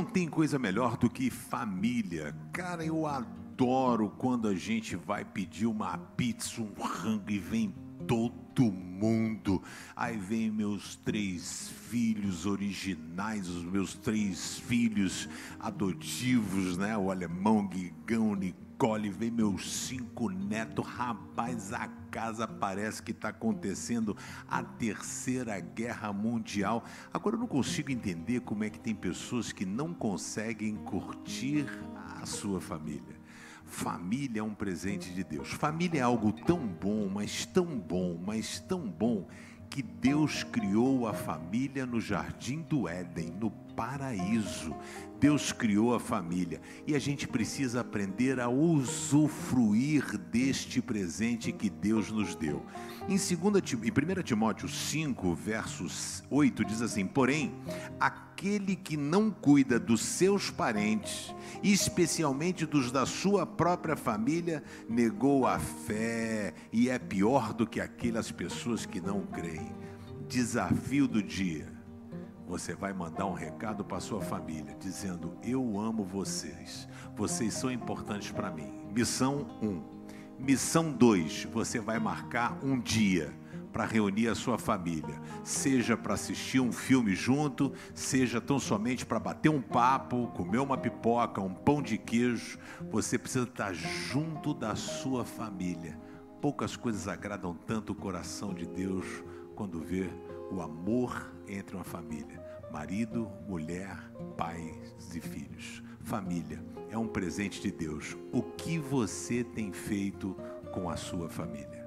tem coisa melhor do que família. Cara, eu adoro quando a gente vai pedir uma pizza, um rango e vem todo mundo. Aí vem meus três filhos originais, os meus três filhos adotivos, né? O alemão, Guigão, Nicole, vem meus cinco netos. Rapaz, a casa parece que está acontecendo a terceira guerra mundial. Agora eu não consigo entender como é que tem pessoas que não conseguem curtir a sua família. Família é um presente de Deus. Família é algo tão bom, mas tão bom, mas tão bom, que Deus criou a família no jardim do Éden, no paraíso. Deus criou a família e a gente precisa aprender a usufruir deste presente que Deus nos deu. Em, 2, em 1 Timóteo 5, versos 8, diz assim: Porém, aquele que não cuida dos seus parentes, especialmente dos da sua própria família, negou a fé e é pior do que aquelas pessoas que não creem. Desafio do dia você vai mandar um recado para sua família dizendo: Eu amo vocês, vocês são importantes para mim. Missão 1. Um. Missão 2: você vai marcar um dia para reunir a sua família, seja para assistir um filme junto, seja tão somente para bater um papo, comer uma pipoca, um pão de queijo. Você precisa estar junto da sua família. Poucas coisas agradam tanto o coração de Deus quando vê o amor entre uma família marido, mulher, pais e filhos. Família é um presente de Deus. O que você tem feito com a sua família?